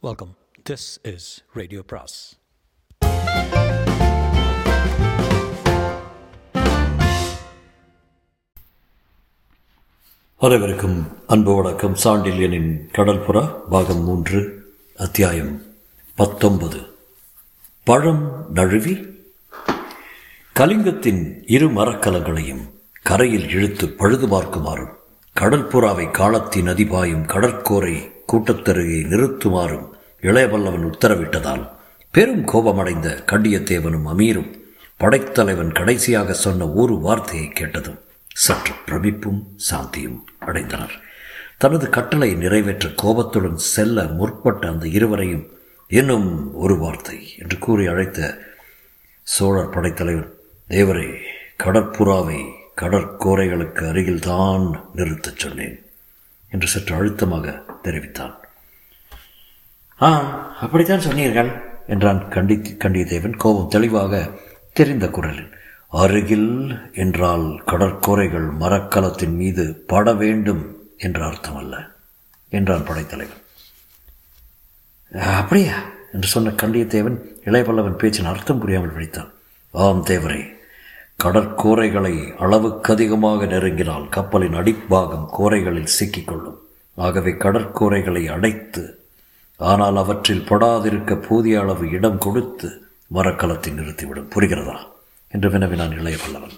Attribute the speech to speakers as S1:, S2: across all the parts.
S1: Welcome this is radio பிராஸ்
S2: அனைவருக்கும் அன்பு வணக்கம். சாண்டில்யனின் கடற்புறா பாகம் மூன்று அத்தியாயம் பத்தொன்பது. பழம் நழுவி கலிங்கத்தின் இரு மரக்கலங்களையும் கரையில் இழுத்து பழுது பார்க்குமாறும் கடற்புறாவை காலத்தின் அதிபாயும் கடற்கோரை கூட்டத்தருகே நிறுத்துமாறும் இளையவல்லவன் உத்தரவிட்டதால் பெரும் கோபமடைந்த கண்டியத்தேவனும் அமீரும் படைத்தலைவன் கடைசியாக சொன்ன ஒரு வார்த்தையை கேட்டதும் சற்று பிரமிப்பும் சாந்தியும் அடைந்தனர். தனது கட்டளை நிறைவேற்ற கோபத்துடன் செல்ல முற்பட்ட அந்த இருவரையும் இன்னும் ஒரு வார்த்தை என்று கூறி அழைத்த சோழர் படைத்தலைவர் தேவரே கடற்புறாவை கடற்கோரைகளுக்கு அருகில்தான் நிறுத்தச் சொன்னேன். என்று சற்று அழுத்தமாக தெரிவித்தான். ஆ அப்படித்தான் சொன்னீர்கள் என்றான் கண்டி கண்டியத்தேவன் கோபம் தெளிவாக தெரிந்த குரலில். அருகில் என்றால் கடற்கோரைகள் மரக்கலத்தின் மீது பட வேண்டும் என்று அர்த்தமல்ல என்றான் படைத்தலைவன். அப்படியா? என்று சொன்ன கண்டியத்தேவன் இளையபல்லவன் பேச்சின் அர்த்தம் புரியாமல் விழித்தான். ஆம் தேவரே கடற்கோரைகளை அளவுக்கு அதிகமாக நெருங்கினால் கப்பலின் அடிப்பாகம் கோரைகளில் சிக்கிக்கொள்ளும். ஆகவே கடற்கோரைகளை அடைத்து ஆனால் அவற்றில் படாதிருக்க போதிய அளவு இடம் கொடுத்து மரக்கலத்தை நிறுத்திவிடும். புரிகிறதா? என்று வினவினான் இளைய பல்லவன்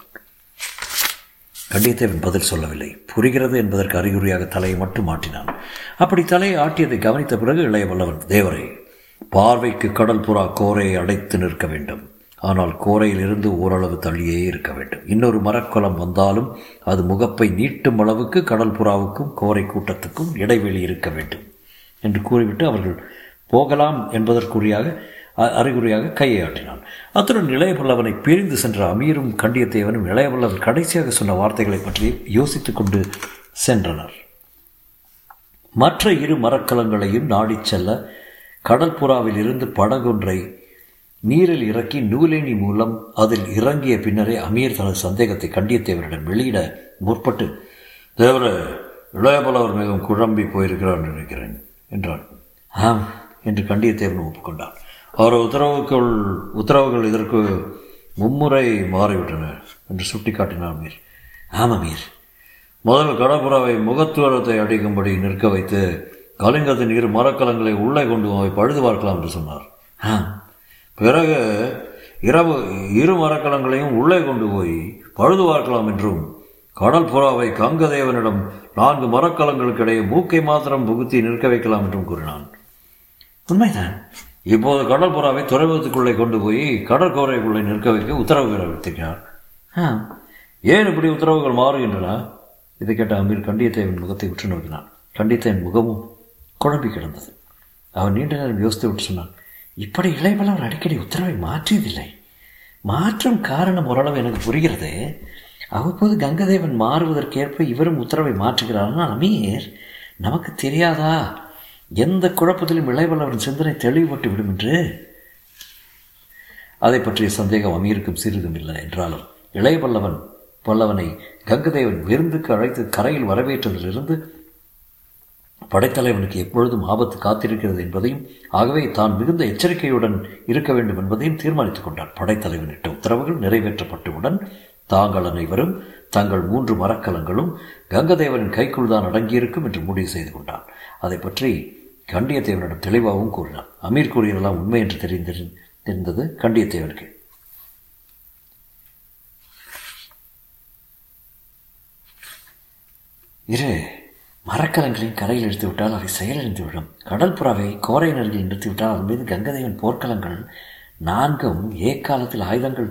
S2: கண்டியத்தேவன் பதில் சொல்லவில்லை. புரிகிறது என்பதற்கு அறிகுறியாக தலையை மட்டும் ஆட்டினான். அப்படி தலையை ஆட்டியதை கவனித்த பிறகு இளைய வல்லவன் தேவரே பார்வைக்கு கடல் புறா கோரையை அடைத்து நிற்க வேண்டும். ஆனால் கோரையிலிருந்து ஓரளவு தள்ளியே இருக்க வேண்டும். இன்னொரு மரக்கலம் வந்தாலும் அது முகப்பை நீட்டும் அளவுக்கு கடல் புறாவுக்கும் கோரை கூட்டத்துக்கும் இடைவெளி இருக்க வேண்டும் என்று கூறிவிட்டு அவர்கள் போகலாம் என்பதற்குரியாக அறிகுறியாக கையை ஆட்டினான் அத்துடன் இளையவல்லவனை பிரிந்து சென்ற அமீரும் கண்டியத்தேவனும் இளையவல்லவன் கடைசியாக சொன்ன வார்த்தைகளை பற்றி யோசித்துக் கொண்டு சென்றனர். மற்ற இரு மரக்கலங்களையும் நாடிச் செல்ல கடற்புறாவில் இருந்து படகொன்றை நீரில் இறக்கி நூலேணி மூலம் அதில் இறங்கிய பின்னரே அமீர் தனது சந்தேகத்தை கண்டியத்தேவரிடம் வெளியிட முற்பட்டு தேவர இளையபலவர் மிகவும் குழம்பி போயிருக்கிறார் நினைக்கிறேன் என்றான். ஆம் என்று கண்டியத்தேவன் ஒப்புக்கொண்டான். அவர் உத்தரவுக்குள் உத்தரவுகள் இதற்கு மும்முறை மாறிவிட்டன என்று சுட்டிக்காட்டினார் அமீர். ஆம் அமீர். முதல் கடப்புறாவை முகத்துவரத்தை அடிக்கும்படி நிற்க வைத்து கலிங்கத்தின் இரு மரக்கலங்களை உள்ளே கொண்டு அவை பழுது பார்க்கலாம் என்று சொன்னார். ஆ பிறகு இரவு இரு மரக்கலங்களையும் உள்ளே கொண்டு போய் பழுது பார்க்கலாம் என்றும் கடல் புறாவை கங்கதேவனிடம் நான்கு மரக்கலங்களுக்கிடையே மூக்கை மாத்திரம் புகுத்தி நிற்க வைக்கலாம் என்றும் கூறினான். உண்மைதான். இப்போது கடல் புறாவை துறைமுகத்துக்குள்ளே கொண்டு போய் கடற்கோரைக்குள்ளே நிற்க வைக்க உத்தரவு பிறப்பித்திருக்கிறார். ஏன் இப்படி உத்தரவுகள் மாறுகின்றன? இதை கேட்ட அமீர் கண்டியத்தேவன் முகத்தை உற்று நோக்கினான். கண்டியத்தேவன் முகமும் குழம்பி கிடந்தது. அவன் நீண்ட நேரம் யோசித்து விட்டு சொன்னான். இப்படி இளையவளவர் அடிக்கடி உத்தரவை மாற்றியதில்லை. மாற்றம் காரணம் ஓரளவு எனக்கு புரிகிறது. அவ்வப்போது கங்கதேவன் மாறுவதற்கேற்ப இவரும் உத்தரவை மாற்றுகிறார்னா அமீர் நமக்கு தெரியாதா? எந்த குழப்பத்திலும் இளையவல்லவரின் சிந்தனை தெளிவுபட்டு விடும் என்று? அதை பற்றிய சந்தேகம் அமீருக்கும் சிறிதும் இல்லை. என்றாலும் இளையவல்லவன் பல்லவனை கங்கதேவன் விருந்துக்கு அழைத்து கரையில் வரவேற்றதிலிருந்து படைத்தலைவனுக்கு எப்பொழுதும் ஆபத்து காத்திருக்கிறது என்பதையும் ஆகவே தான் மிகுந்த எச்சரிக்கையுடன் இருக்க வேண்டும் என்பதையும் தீர்மானித்துக் கொண்டார். படைத்தலைவன் இட்ட உத்தரவுகள் நிறைவேற்றப்பட்டவுடன் தாங்கள் அனைவரும் தங்கள் மூன்று மரக்கலங்களும் கங்கதேவனின் கைக்குள் தான் அடங்கியிருக்கும் என்று முடிவு செய்து கொண்டான் அதை பற்றி கண்டியத்தேவனிடம் தெளிவாகவும் கூறினான் அமீர் கூறியதெல்லாம் உண்மை என்று தெரிந்திருந்தது கண்டியத்தேவனுக்கு. இரு மரக்கலங்களின் கரையில் இழுத்துவிட்டால் விட்டால் அவை செயலிழந்து விடும். கடல் புறாவை கோரை நருகில் நிறுத்திவிட்டால் அதன் மீது கங்கதேவன் போர்க்களங்கள் நான்கும் ஏக்காலத்தில் ஆயுதங்கள்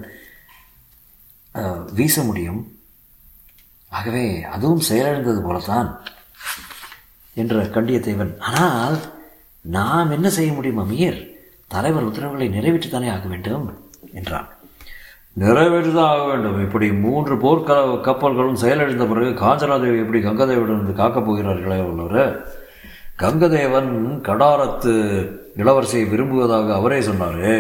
S2: வீச முடியும். ஆகவே அதுவும் செயலிழந்தது போலத்தான் என்ற கண்டியத்தேவன். ஆனால் நாம் என்ன செய்ய முடியும் அமீர்? தலைவர் உத்தரவுகளை நிறைவேற்றித்தானே ஆக வேண்டும்? என்றான். நிறைவேற்றிதான் ஆக வேண்டும். இப்படி மூன்று போர்க்க கப்பல்களும் செயலிழந்த பிறகு காஞ்சனாதேவி எப்படி கங்கதேவிடம் இருந்து காக்கப் போகிறார்களே உள்ளவர் கங்கதேவன் கடாரத்து இளவரசியை விரும்புவதாக அவரே சொன்னாரே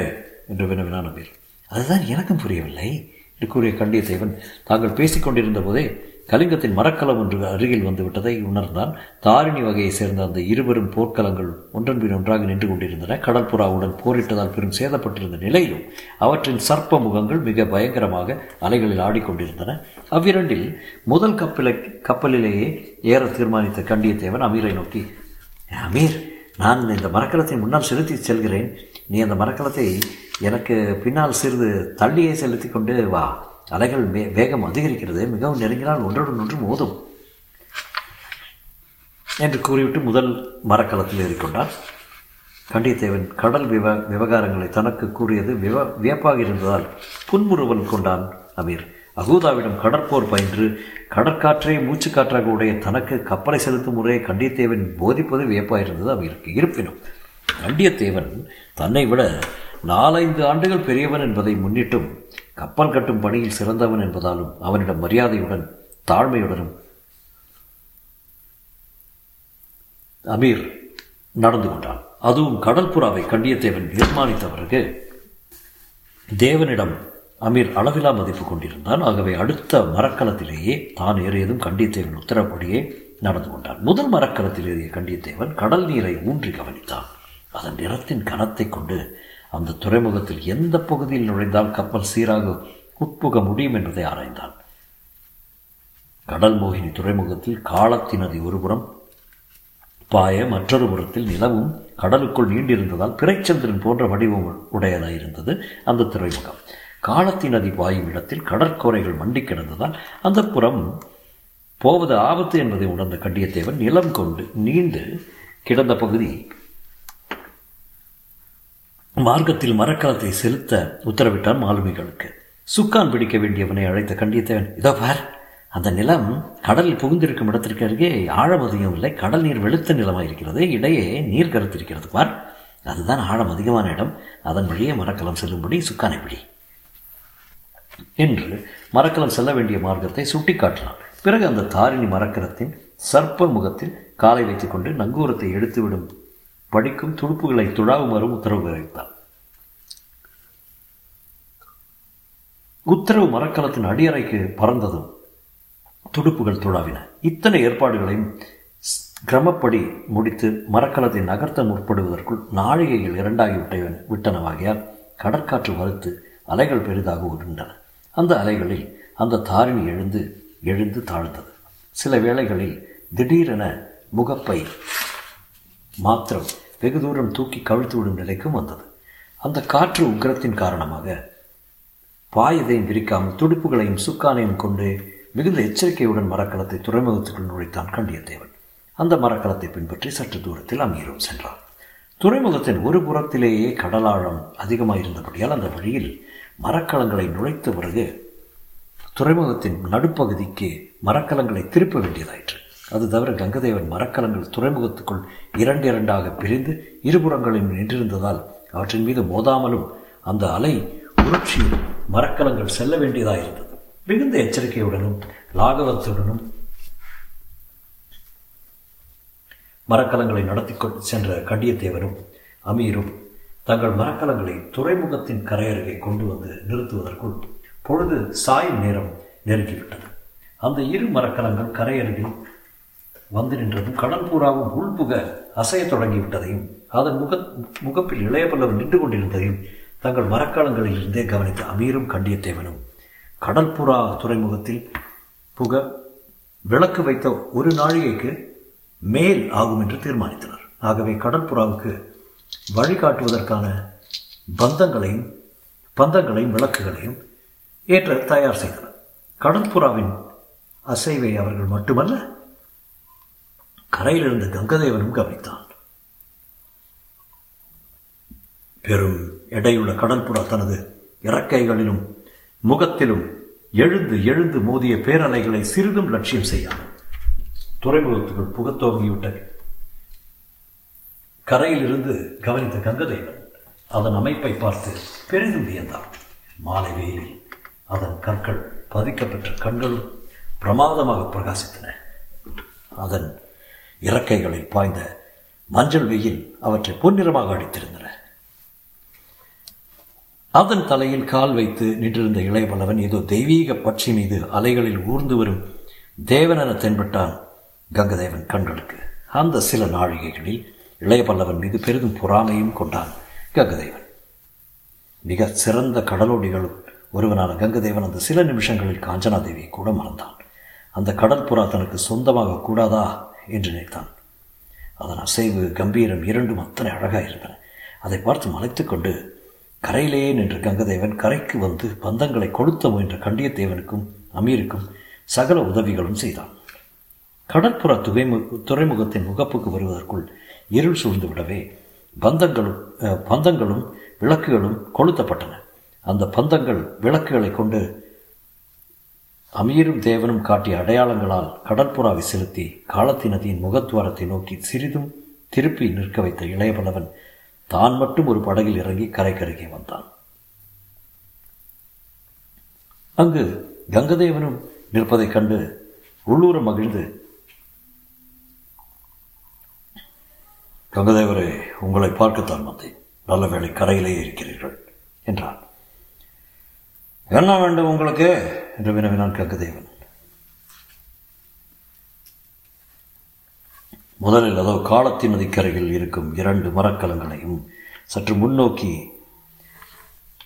S2: என்று வினவினான் நம்பீர் அதுதான் எனக்கும் புரியவில்லை என்று கூறிய கண்டியத்தேவன் தாங்கள் பேசிக்கொண்டிருந்த போதே கலிங்கத்தின் மரக்கலம் ஒன்று அருகில் வந்துவிட்டதை உணர்ந்தான். தாரிணி வகையைச் சேர்ந்த அந்த இருவரும் போர்க்களங்கள் ஒன்றன் பின் ஒன்றாக நின்று கொண்டிருந்தன. கடற்புறாவுடன் போரிட்டதால் பெரும் சேதப்பட்டிருந்த நிலையிலும் அவற்றின் சர்ப்ப முகங்கள் மிக பயங்கரமாக அலைகளில் ஆடிக்கொண்டிருந்தன. அவ்விரண்டில் முதல் கப்பலை கப்பலிலேயே ஏற தீர்மானித்த கண்டியத்தேவன் அமீரை நோக்கி அமீர் நான் இந்த மரக்கலத்தை முன்னால் செலுத்தி செல்கிறேன். நீ அந்த மரக்கலத்தை எனக்கு பின்னால் சிறிது தள்ளியே செலுத்தி கொண்டு வா. அலைகள் வே வேகம் அதிகரிக்கிறது. மிகவும் நெருங்கினால் ஒன்றுடன் ஒன்று மோதும். என்று கூறிவிட்டு முதல் மரக்கலத்தில் ஏறிக்கொண்டார் கண்டியத்தேவன் கடல் விவ விவகாரங்களை தனக்கு கூறியது விவ வியப்பாக இருந்ததால் புன்முறுவல் கொண்டான் அமீர். அகூதாவிடம் கடற்போர் பயின்று கடற்காற்றை மூச்சுக்காற்றாக உடைய தனக்கு கப்பலை செலுத்தும் முறையை கண்டியத்தேவன் போதிப்பது வியப்பாக இருந்தது அமீருக்கு. இருப்பினும் கண்டியத்தேவன் தன்னை விட நாலைந்து ஆண்டுகள் பெரியவன் என்பதை முன்னிட்டும் கப்பல் கட்டும் பணியில் சிறந்தவன் என்பதாலும் அவனிடம் மரியாதையுடன் தாழ்மையுடனும் அமீர் நடந்து கொண்டான். அதுவும் கடற்புறாவை கண்டியத்தேவன் நிர்மாணித்த பிறகு தேவனிடம் அமீர் அளவிலா மதிப்பு கொண்டிருந்தான். ஆகவே அடுத்த மரக்கலத்திலேயே தான் ஏறியதும் கண்டியத்தேவன் உத்தரப்படியே நடந்து கொண்டான். முதல் மரக்கலத்தில் ஏறிய கண்டியத்தேவன் கடல் நீரை ஊன்றி கவனித்தான். அதன் நிறத்தின் கனத்தை கொண்டு அந்த துறைமுகத்தில் எந்த பகுதியில் நுழைந்தால் கப்பல் சீராக உட்புக முடியும் என்பதை ஆராய்ந்தான். கடல் மோகினி துறைமுகத்தில் காலத்தி நதி ஒருபுறம் பாய மற்றொரு புறத்தில் நிலவும் கடலுக்குள் நீண்டிருந்ததால் பிறைச்சந்திரன் போன்ற வடிவம் உடையதாயிருந்தது அந்த துறைமுகம். காலத்தி நதி பாயும் இடத்தில் கடற்கோரைகள் மண்டி கிடந்ததால் அந்த புறம் போவது ஆபத்து என்பதை உணர்ந்த கண்டியத்தேவன் நிலம் கொண்டு நீண்டு கிடந்த பகுதி மார்க்கத்தில் மரக்கலத்தை செலுத்த உத்தரவிட்டான் மாலுமிகளுக்கு. சுக்கான் பிடிக்க வேண்டியவனை அழைத்த கண்டியத்தேவன் இதோ பார் அந்த நிலம் கடலில் புகுந்திருக்கும் இடத்திற்கு அருகே ஆழம் அதிகம் இல்லை கடல் நீர் வெளுத்த நிலமாக இருக்கிறது இடையே நீர் கருத்திருக்கிறது. பார் அதுதான் ஆழம் அதிகமான இடம். அதன் வழியே மரக்கலம் செல்லும்படி சுக்கானை பிடி. என்று மரக்கலம் செல்ல வேண்டிய மார்க்கத்தை சுட்டிக்காட்டினான். பிறகு அந்த தாரிணி மரக்கலத்தின் சர்ப்ப முகத்தில் காலை வைத்துக்கொண்டு நங்கூரத்தை எடுத்துவிடும் படிக்கும் துடுப்புகளை துழாவுமாறும் உத்தரவு பிறப்பித்தார் உத்தரவு மரக்கலத்தின் அடியறைக்கு பறந்ததும் துடுப்புகள் துழாவின. இத்தனை ஏற்பாடுகளையும் கிரமப்படி முடித்து மரக்கலத்தை நகர்த்த முற்படுவதற்குள் நாழிகைகள் இரண்டாகிவிட்ட விட்டனவாகியால் கடற்காற்று வறுத்து அலைகள் பெரிதாக உருண்டன. அந்த அலைகளில் அந்த தாரிணி எழுந்து எழுந்து தாழ்ந்தது. சில வேளைகளில் திடீரென முகப்பை மாத்திரம் வெகு தூரம் தூக்கி கவிழ்த்து விடும் நிலைக்கும் வந்தது. அந்த காற்று உக்கிரத்தின் காரணமாக பாயதையும் விரிக்காமல் துடுப்புகளையும் சுக்கானையும் கொண்டு மிகுந்த எச்சரிக்கையுடன் மரக்கலத்தை துறைமுகத்துக்குள் நுழைத்தான் கண்டியத்தேவன் அந்த மரக்கலத்தை பின்பற்றி சற்று தூரத்தில் அமீரும் சென்றான். துறைமுகத்தின் ஒரு புறத்திலேயே கடலாழம் அதிகமாயிருந்தபடியால் அந்த வழியில் மரக்கலங்களை நுழைத்த பிறகு துறைமுகத்தின் நடுப்பகுதிக்கு மரக்கலங்களை திருப்ப வேண்டியதாயிற்று. அது தவிர கங்கதேவன் மரக்கலங்கள் துறைமுகத்துக்குள் இரண்டு இரண்டாக பிரிந்து இருபுறங்களில் நின்றிருந்ததால் அவற்றின் மீது மோதாமலும் அந்த அலை உருட்சியில் மரக்கலங்கள் செல்ல வேண்டியதாயிருந்தது. மிகுந்த எச்சரிக்கையுடனும் லாகவத்துடனும் மரக்கலங்களை நடத்தி கொண்டு சென்ற கண்டியத்தேவரும் அமீரும் தங்கள் மரக்கலங்களை துறைமுகத்தின் கரையருகே கொண்டு வந்து நிறுத்துவதற்குள் பொழுது சாயும் நேரம் நெருங்கிவிட்டது. அந்த இரு மரக்கலங்கள் கரையருகில் வந்து நின்றதும் கடல் பூராவும் உள்புக அசையத் தொடங்கிவிட்டதையும் அதன் முக முகப்பில் இளைய பல்லவன் நின்று கொண்டிருந்ததையும் தங்கள் மரக்காலங்களில் இருந்தே கவனித்த அமீரும் கண்டியத்தேவனும் கடற்புறா துறைமுகத்தில் புக விளக்கு வைத்த ஒரு நாழிகைக்கு மேல் ஆகும் என்று தீர்மானித்தனர். ஆகவே கடற்புறாவுக்கு வழிகாட்டுவதற்கான பந்தங்களையும் பந்தங்களையும் விளக்குகளையும் ஏற்ற தயார் செய்தனர். கடற்புறாவின் அசைவை அவர்கள் மட்டுமல்ல கரையில் இருந்த கங்கதேவனும் கவனித்தான். பெரும் எடையுள்ள கடற்புறா தனது இறக்கைகளிலும் முகத்திலும் எழுந்து எழுந்து மோதிய பேரலைகளை சிறிதும் லட்சியம் செய்யாமல் துறைமுகத்துக்குள் புகத் கரையிலிருந்து கவனித்த கங்கதேவன் அதன் அமைப்பை பார்த்து பெரிதும் வியந்தான். மாலை வெயிலில் அதன் கற்கள் பதிக்கப்பெற்ற கண்களும் பிரமாதமாக பிரகாசித்தன. அதன் இறக்கைகளில் பாய்ந்த மஞ்சள் வெயில் அவற்றை பொன்னிறமாக அடித்திருந்தன. அதன் தலையில் கால் வைத்து நின்றிருந்த இளையவல்லவன் ஏதோ தெய்வீக பட்சி மீது அலைகளில் ஊர்ந்து வரும் தேவனென தென்பட்டான் கங்கதேவன் கண்களுக்கு. அந்த சில நாழிகைகளில் இளைய பல்லவன் மீது பெரிதும் பொறாமையும் கொண்டான் கங்கதேவன். மிக சிறந்த கடலோடிகளும் ஒருவனான கங்கதேவன் அந்த சில நிமிஷங்களில் காஞ்சனாதேவியை கூட மறந்தான். அந்த கடற்புறா தனக்கு சொந்தமாக கூடாதா? என்று நினைத்தான். அதன் அசைவு கம்பீரம் இரண்டும் அத்தனை அழகாக இருந்தன. அதை பார்த்து மலைத்து கொண்டு கரையிலேயே நின்று கங்கதேவன் கரைக்கு வந்து பந்தங்களை கொளுத்த முயன்ற கண்டியத்தேவனுக்கும் அமீருக்கும் சகல உதவிகளும் செய்தான். கடற்புற துறைமு துறைமுகத்தின் முகப்புக்கு வருவதற்குள் இருள் சூழ்ந்து விடவே பந்தங்களும் பந்தங்களும் விளக்குகளும் கொளுத்தப்பட்டன. அந்த பந்தங்கள் விளக்குகளை கொண்டு அமீரும் தேவனும் காட்டிய அடையாளங்களால் கடற்புறாவை செலுத்தி காலத்தி நதியின் முகத்துவாரத்தை நோக்கி சிறிதும் திருப்பி நிற்க வைத்த இளையபலவன் தான் மட்டும் ஒரு படகில் இறங்கி கரைக்கருகே வந்தான். அங்கு கங்கதேவனும் நிற்பதைக் கண்டு உள்ளூர மகிழ்ந்து கங்கதேவரே உங்களை பார்க்கத்தான் வந்தேன். நல்ல வேளை கரையிலேயே இருக்கிறீர்கள் என்றான். என்ன வேண்டும் உங்களுக்கு? என்று வினவினான் கங்கதேவன் முதலில் அதோ காலத்தின் நதிக்கரையில் இருக்கும் இரண்டு மரக்கலங்களையும் சற்று முன்னோக்கி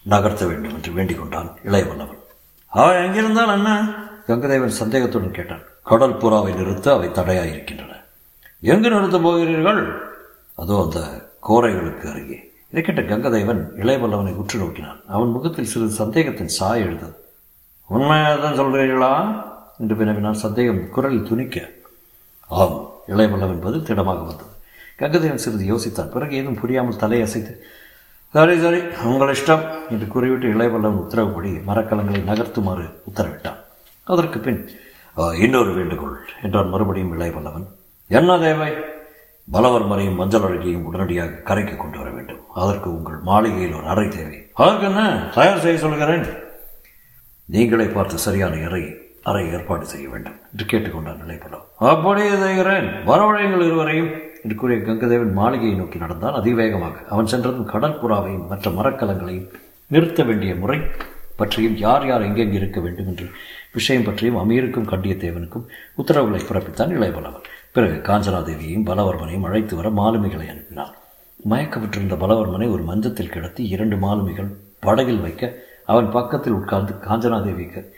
S2: நகர்த்த வேண்டும் என்று வேண்டிக் கொண்டான் இளையவல்லவன் அவன் எங்கிருந்தால் அண்ணா? கங்கதேவன் சந்தேகத்துடன் கேட்டான். கடல் புறாவை நிறுத்த அவை தடையாயிருக்கின்றன. எங்கு நிறுத்தப் போகிறீர்கள்? அதோ அந்த கோரைகளுக்கு அருகே. இதை கேட்ட கங்கதேவன் இளையவல்லவனை உற்று நோக்கினான். அவன் முகத்தில் சிறிது சந்தேகத்தின் சாய் எழுந்தது. உண்மையாக தான் சொல்கிறீர்களா என்று வினவினான் சந்தேகம் குரல் துணிக்க. ஆம் இளையவல்லவன் என்பது திடமாக வந்தது. கங்கதேவன் சிறிது யோசித்தார் பிறகு ஏதும் புரியாமல் தலையை அசைத்து சரி சரி உங்கள் இஷ்டம் என்று கூறிவிட்டு இளையவல்லவன் உத்தரவுப்படி மரக்கலங்களை நகர்த்துமாறு உத்தரவிட்டான். அதற்கு பின் இன்னொரு வேண்டுகோள் என்றான் மறுபடியும் இளையவல்லவன். என்ன தேவை? பலவர்மரையும் மஞ்சள் அழகியும் உடனடியாக கரைக்கு கொண்டு வர வேண்டும். அதற்கு உங்கள் மாளிகையில் ஒரு அறை தேவை. அதற்கு என்ன? தயார் செய்ய சொல்கிறேன். நீங்களே பார்த்து சரியான அறை அறை ஏற்பாடு செய்ய வேண்டும் என்று கேட்டுக்கொண்டான் நிலைப்படம் அப்படியே செய்கிறேன். வரவழைங்கள் இருவரையும் என்று கூறிய கங்கதேவன் மாளிகையை நோக்கி நடந்தான். அதிவேகமாக அவன் சென்றதும் கடற்புறாவையும் மற்ற மரக்கலங்களையும் நிறுத்த வேண்டிய முறை பற்றியும் யார் யார் எங்கெங்கு இருக்க வேண்டும் என்று விஷயம் பற்றியும் அமீருக்கும் கண்டியத்தேவனுக்கும் உத்தரவுகளை பிறப்பித்தான் இளையபலவன் பிறகு காஞ்சனாதேவியையும் பலவர்மனையும் அழைத்து வர மாலுமிகளை அனுப்பினான். மயக்கப்பட்டிருந்த பலவர்மனை ஒரு மஞ்சத்தில் கிடத்தி இரண்டு மாலுமிகள் படகில் வைக்க அவன் பக்கத்தில் உட்கார்ந்து காஞ்சனாதேவிக்கு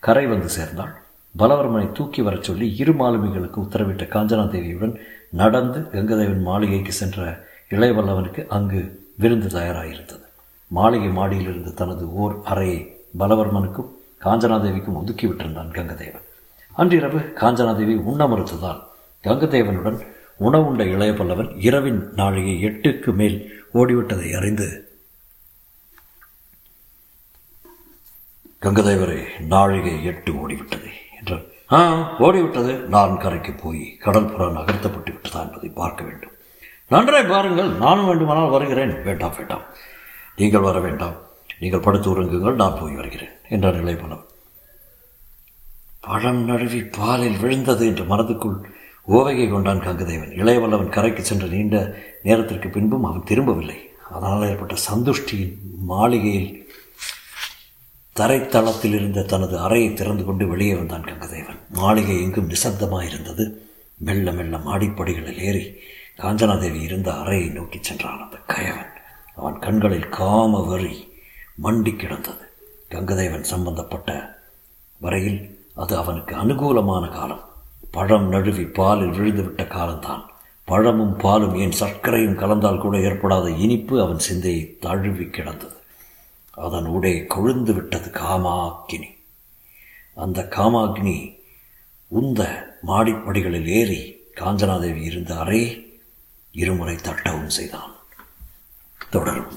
S2: கரை வந்து சேர்ந்தாள். பலவர்மனை தூக்கி வரச் சொல்லி இரு மாலுமிகளுக்கு உத்தரவிட்ட காஞ்சனாதேவியுடன் நடந்து கங்கதேவன் மாளிகைக்கு சென்ற இளையவல்லவனுக்கு அங்கு விருந்து தயாராகியிருந்தது மாளிகை மாடியிலிருந்து தனது ஓர் அறையை பலவர்மனுக்கும் காஞ்சனாதேவிக்கும் ஒதுக்கி விட்டிருந்தான் கங்கதேவன். அன்றிரவு காஞ்சனாதேவி உண்ண மறுத்ததால் கங்கதேவனுடன் உணவுண்ட இளைய பல்லவன் இரவின் நாழிகை எட்டுக்கு மேல் ஓடிவிட்டதை அறிந்து கங்கதேவரே நாழிகை எட்டு ஓடிவிட்டது என்றார் ஆ ஓடிவிட்டது. நான் கரைக்கு போய் கடற்புறம் நகர்த்தப்பட்டு விட்டதா என்பதை பார்க்க வேண்டும். நன்றே பாருங்கள் நானும் வேண்டுமானால் வருகிறேன். வேண்டாம் வேண்டாம். நீங்கள் வர வேண்டாம். நீங்கள் படுத்து உறங்குங்கள் நான் போய் வருகிறேன் என்றார் இளையபலவன் பழம் நழுவி பாலில் விழுந்தது என்று மனதுக்குள் ஓவகை கொண்டான் கங்கதேவன். இளையவல்லவன் கரைக்கு சென்ற நீண்ட நேரத்திற்கு பின்பும் அவன் திரும்பவில்லை. அதனால் ஏற்பட்ட சந்துஷ்டியின் மாளிகையில் தரைத்தளத்தில் இருந்த தனது அறையை திறந்து கொண்டு வெளியே வந்தான் கங்கதேவன். மாளிகை எங்கும் நிசப்தமாயிருந்தது. மெல்ல மெல்ல மாடிப்படிகளில் ஏறி காஞ்சனாதேவி இருந்த அறையை நோக்கி சென்றான் அந்த கயவன். அவன் கண்களில் காம வரி மண்டி கிடந்தது. கங்கதேவன் சம்பந்தப்பட்ட வரையில் அது அவனுக்கு அனுகூலமான காலம். பழம் நழுவி பாலில் விழுந்துவிட்ட காலம்தான். பழமும் பாலும் ஏன் சர்க்கரையும் கலந்தால் கூட ஏற்படாத இனிப்பு அவன் சிந்தையை தழுவி கிடந்தது. அதன் உடே கொழுந்து விட்டது காமாக்கினி. அந்த காமாக்னி உந்த மாடிப்படிகளில் ஏறி காஞ்சனாதேவி இருந்த அறை இருமுறை தட்டவும் செய்தான். தொடரும்.